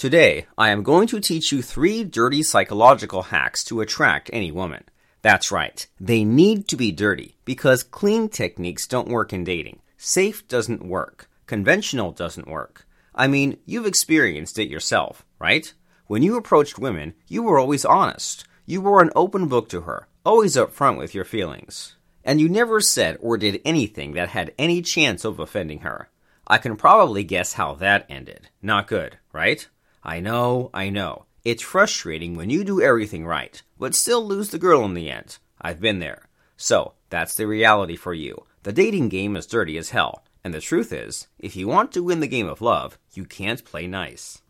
Today, I am going to teach you three dirty psychological hacks to attract any woman. That's right, they need to be dirty because clean techniques don't work in dating. Safe doesn't work. Conventional doesn't work. I mean, you've experienced it yourself, right? When you approached women, you were always honest. You were an open book to her, always upfront with your feelings. And you never said or did anything that had any chance of offending her. I can probably guess how that ended. Not good, right? I know, I know. It's frustrating when you do everything right, but still lose the girl in the end. I've been there. So, that's the reality for you. The dating game is dirty as hell. And the truth is, if you want to win the game of love, you can't play nice.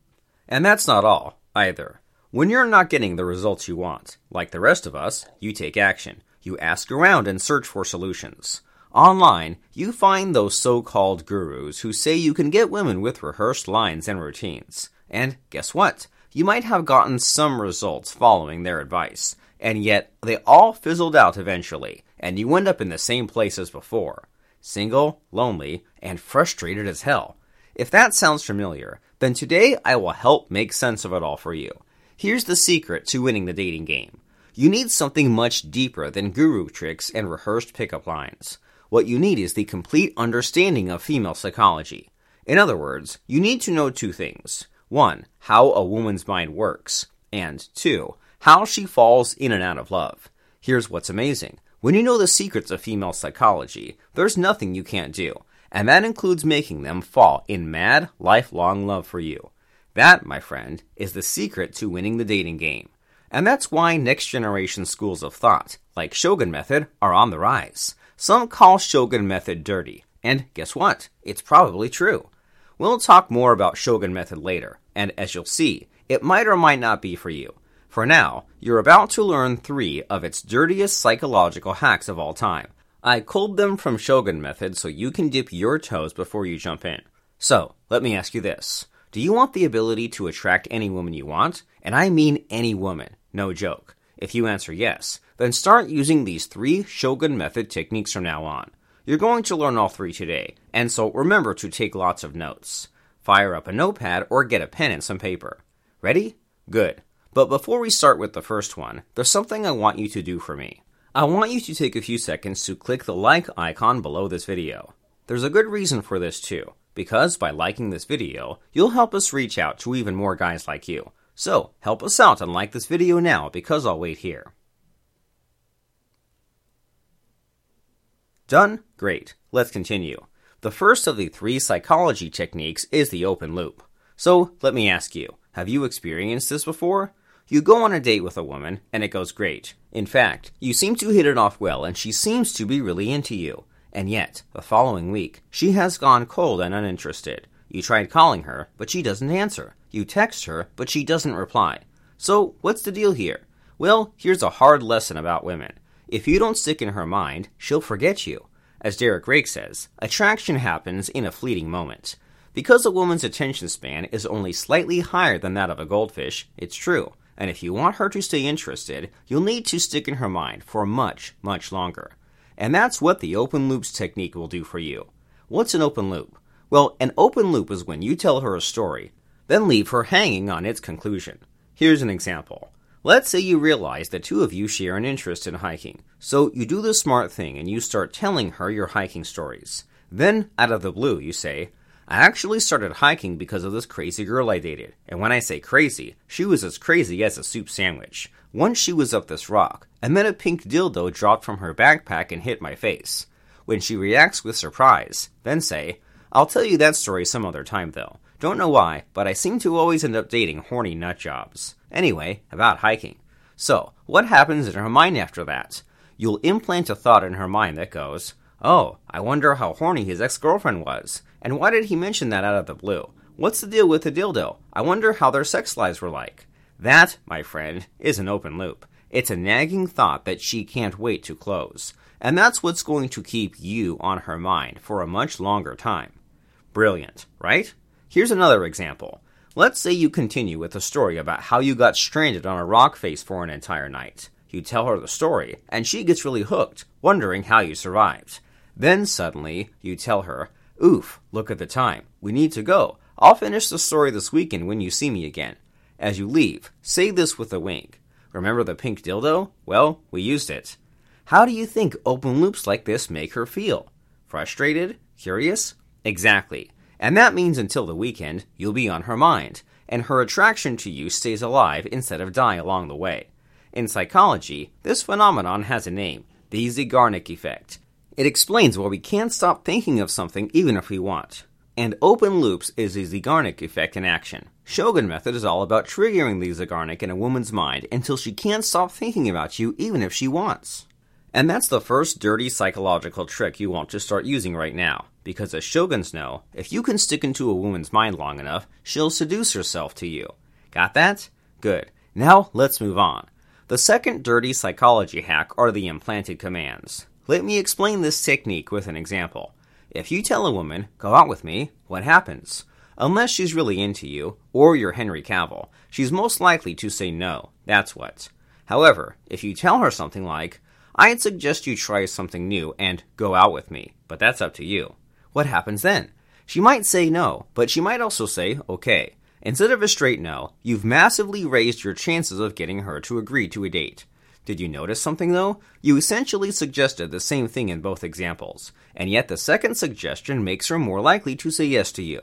And that's not all, either. When you're not getting the results you want, like the rest of us, you take action. You ask around and search for solutions. Online, you find those so called gurus who say you can get women with rehearsed lines and routines. And guess what? You might have gotten some results following their advice, and yet they all fizzled out eventually, and you end up in the same place as before single, lonely, and frustrated as hell. If that sounds familiar, then today I will help make sense of it all for you. Here's the secret to winning the dating game. You need something much deeper than guru tricks and rehearsed pickup lines. What you need is the complete understanding of female psychology. In other words, you need to know two things. One, how a woman's mind works, and two, how she falls in and out of love. Here's what's amazing. When you know the secrets of female psychology, there's nothing you can't do, and that includes making them fall in mad, lifelong love for you. That, my friend, is the secret to winning the dating game. And that's why next generation schools of thought, like Shogun Method, are on the rise. Some call Shogun Method dirty, and guess what? It's probably true. We'll talk more about Shogun Method later, and as you'll see, it might or might not be for you. For now, you're about to learn three of its dirtiest psychological hacks of all time. I culled them from Shogun Method so you can dip your toes before you jump in. So, let me ask you this. Do you want the ability to attract any woman you want? And I mean any woman, no joke. If you answer yes, then start using these three Shogun Method techniques from now on. You're going to learn all three today, and so remember to take lots of notes. Fire up a notepad or get a pen and some paper. Ready? Good. But before we start with the first one, there's something I want you to do for me. I want you to take a few seconds to click the like icon below this video. There's a good reason for this too, because by liking this video, you'll help us reach out to even more guys like you. So, help us out and like this video now because I'll wait here. Done? Great. Let's continue. The first of the three psychology techniques is the open loop. So, let me ask you, have you experienced this before? You go on a date with a woman, and it goes great. In fact, you seem to hit it off well, and she seems to be really into you. And yet, the following week, she has gone cold and uninterested. You tried calling her, but she doesn't answer. You text her, but she doesn't reply. So, what's the deal here? Well, here's a hard lesson about women. If you don't stick in her mind, she'll forget you. As Derek Rake says, attraction happens in a fleeting moment. Because a woman's attention span is only slightly higher than that of a goldfish, it's true. And if you want her to stay interested, you'll need to stick in her mind for much, much longer. And that's what the open loops technique will do for you. What's an open loop? Well, an open loop is when you tell her a story, then leave her hanging on its conclusion. Here's an example. Let's say you realize that two of you share an interest in hiking. So you do the smart thing and you start telling her your hiking stories. Then, out of the blue, you say, I actually started hiking because of this crazy girl I dated. And when I say crazy, she was as crazy as a soup sandwich. Once she was up this rock, and then a pink dildo dropped from her backpack and hit my face. When she reacts with surprise, then say, I'll tell you that story some other time though. Don't know why, but I seem to always end up dating horny nut jobs. Anyway, about hiking. So, what happens in her mind after that? You'll implant a thought in her mind that goes, Oh, I wonder how horny his ex girlfriend was. And why did he mention that out of the blue? What's the deal with the dildo? I wonder how their sex lives were like. That, my friend, is an open loop. It's a nagging thought that she can't wait to close. And that's what's going to keep you on her mind for a much longer time. Brilliant, right? Here's another example. Let's say you continue with a story about how you got stranded on a rock face for an entire night. You tell her the story, and she gets really hooked, wondering how you survived. Then suddenly, you tell her, Oof, look at the time. We need to go. I'll finish the story this weekend when you see me again. As you leave, say this with a wink. Remember the pink dildo? Well, we used it. How do you think open loops like this make her feel? Frustrated? Curious? Exactly. And that means until the weekend, you'll be on her mind, and her attraction to you stays alive instead of dying along the way. In psychology, this phenomenon has a name the Zeigarnik effect. It explains why we can't stop thinking of something even if we want. And open loops is the Zeigarnik effect in action. Shogun method is all about triggering the Zeigarnik in a woman's mind until she can't stop thinking about you even if she wants. And that's the first dirty psychological trick you want to start using right now. Because as shoguns know, if you can stick into a woman's mind long enough, she'll seduce herself to you. Got that? Good. Now let's move on. The second dirty psychology hack are the implanted commands. Let me explain this technique with an example. If you tell a woman, go out with me, what happens? Unless she's really into you, or you're Henry Cavill, she's most likely to say no. That's what. However, if you tell her something like, I'd suggest you try something new and go out with me, but that's up to you. What happens then? She might say no, but she might also say okay. Instead of a straight no, you've massively raised your chances of getting her to agree to a date. Did you notice something though? You essentially suggested the same thing in both examples, and yet the second suggestion makes her more likely to say yes to you.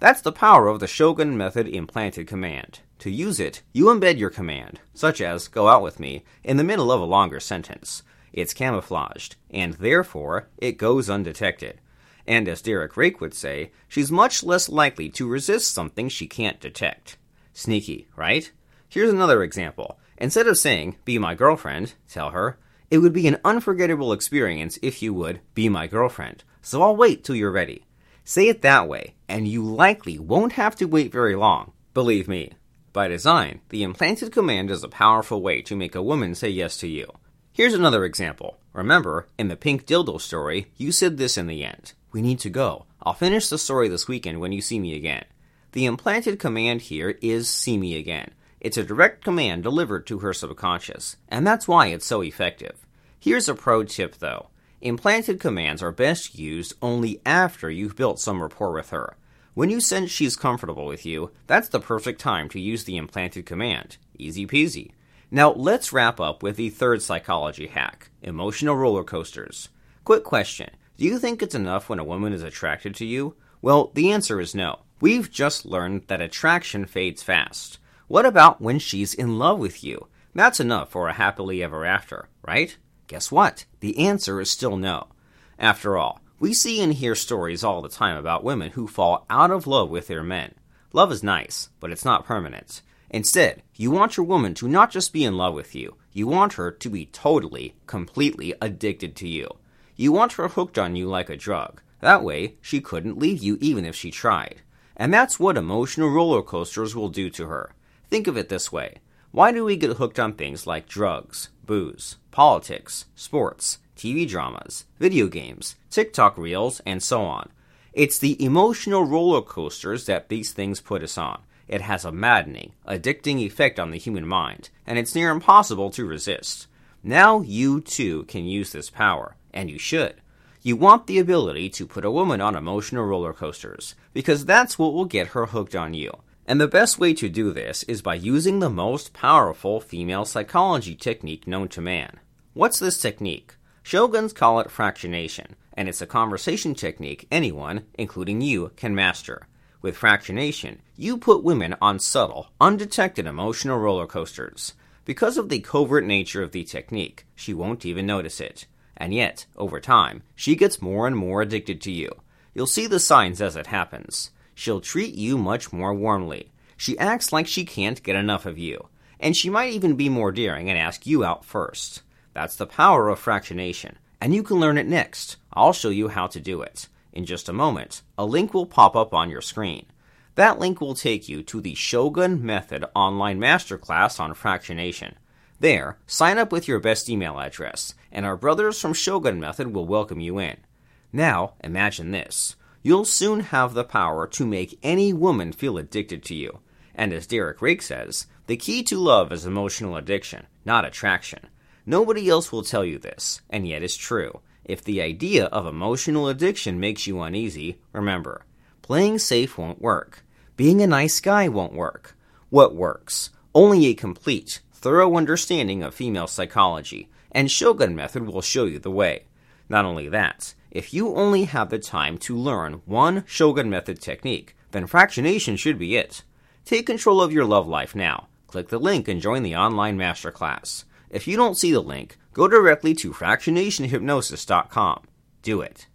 That's the power of the Shogun method implanted command. To use it, you embed your command, such as go out with me, in the middle of a longer sentence. It's camouflaged, and therefore it goes undetected. And as Derek Rake would say, she's much less likely to resist something she can't detect. Sneaky, right? Here's another example. Instead of saying, be my girlfriend, tell her, it would be an unforgettable experience if you would be my girlfriend, so I'll wait till you're ready. Say it that way, and you likely won't have to wait very long. Believe me. By design, the implanted command is a powerful way to make a woman say yes to you. Here's another example. Remember, in the pink dildo story, you said this in the end. We need to go. I'll finish the story this weekend when you see me again. The implanted command here is see me again. It's a direct command delivered to her subconscious, and that's why it's so effective. Here's a pro tip though. Implanted commands are best used only after you've built some rapport with her. When you sense she's comfortable with you, that's the perfect time to use the implanted command. Easy peasy. Now let's wrap up with the third psychology hack emotional roller coasters. Quick question Do you think it's enough when a woman is attracted to you? Well, the answer is no. We've just learned that attraction fades fast. What about when she's in love with you? That's enough for a happily ever after, right? Guess what? The answer is still no. After all, we see and hear stories all the time about women who fall out of love with their men. Love is nice, but it's not permanent. Instead, you want your woman to not just be in love with you, you want her to be totally, completely addicted to you. You want her hooked on you like a drug. That way, she couldn't leave you even if she tried. And that's what emotional roller coasters will do to her. Think of it this way why do we get hooked on things like drugs, booze, politics, sports, TV dramas, video games, TikTok reels, and so on? It's the emotional roller coasters that these things put us on. It has a maddening, addicting effect on the human mind, and it's near impossible to resist. Now you too can use this power, and you should. You want the ability to put a woman on emotional roller coasters, because that's what will get her hooked on you. And the best way to do this is by using the most powerful female psychology technique known to man. What's this technique? Shoguns call it fractionation, and it's a conversation technique anyone, including you, can master. With fractionation, you put women on subtle, undetected emotional roller coasters. Because of the covert nature of the technique, she won't even notice it. And yet, over time, she gets more and more addicted to you. You'll see the signs as it happens she'll treat you much more warmly. She acts like she can't get enough of you, and she might even be more daring and ask you out first. That's the power of fractionation, and you can learn it next. I'll show you how to do it. In just a moment, a link will pop up on your screen. That link will take you to the Shogun Method online masterclass on fractionation. There, sign up with your best email address, and our brothers from Shogun Method will welcome you in. Now, imagine this you'll soon have the power to make any woman feel addicted to you. And as Derek Rake says, the key to love is emotional addiction, not attraction. Nobody else will tell you this, and yet it's true. If the idea of emotional addiction makes you uneasy, remember, playing safe won't work. Being a nice guy won't work. What works? Only a complete, thorough understanding of female psychology, and Shogun Method will show you the way. Not only that, if you only have the time to learn one Shogun Method technique, then fractionation should be it. Take control of your love life now. Click the link and join the online masterclass. If you don't see the link, go directly to fractionationhypnosis.com. Do it.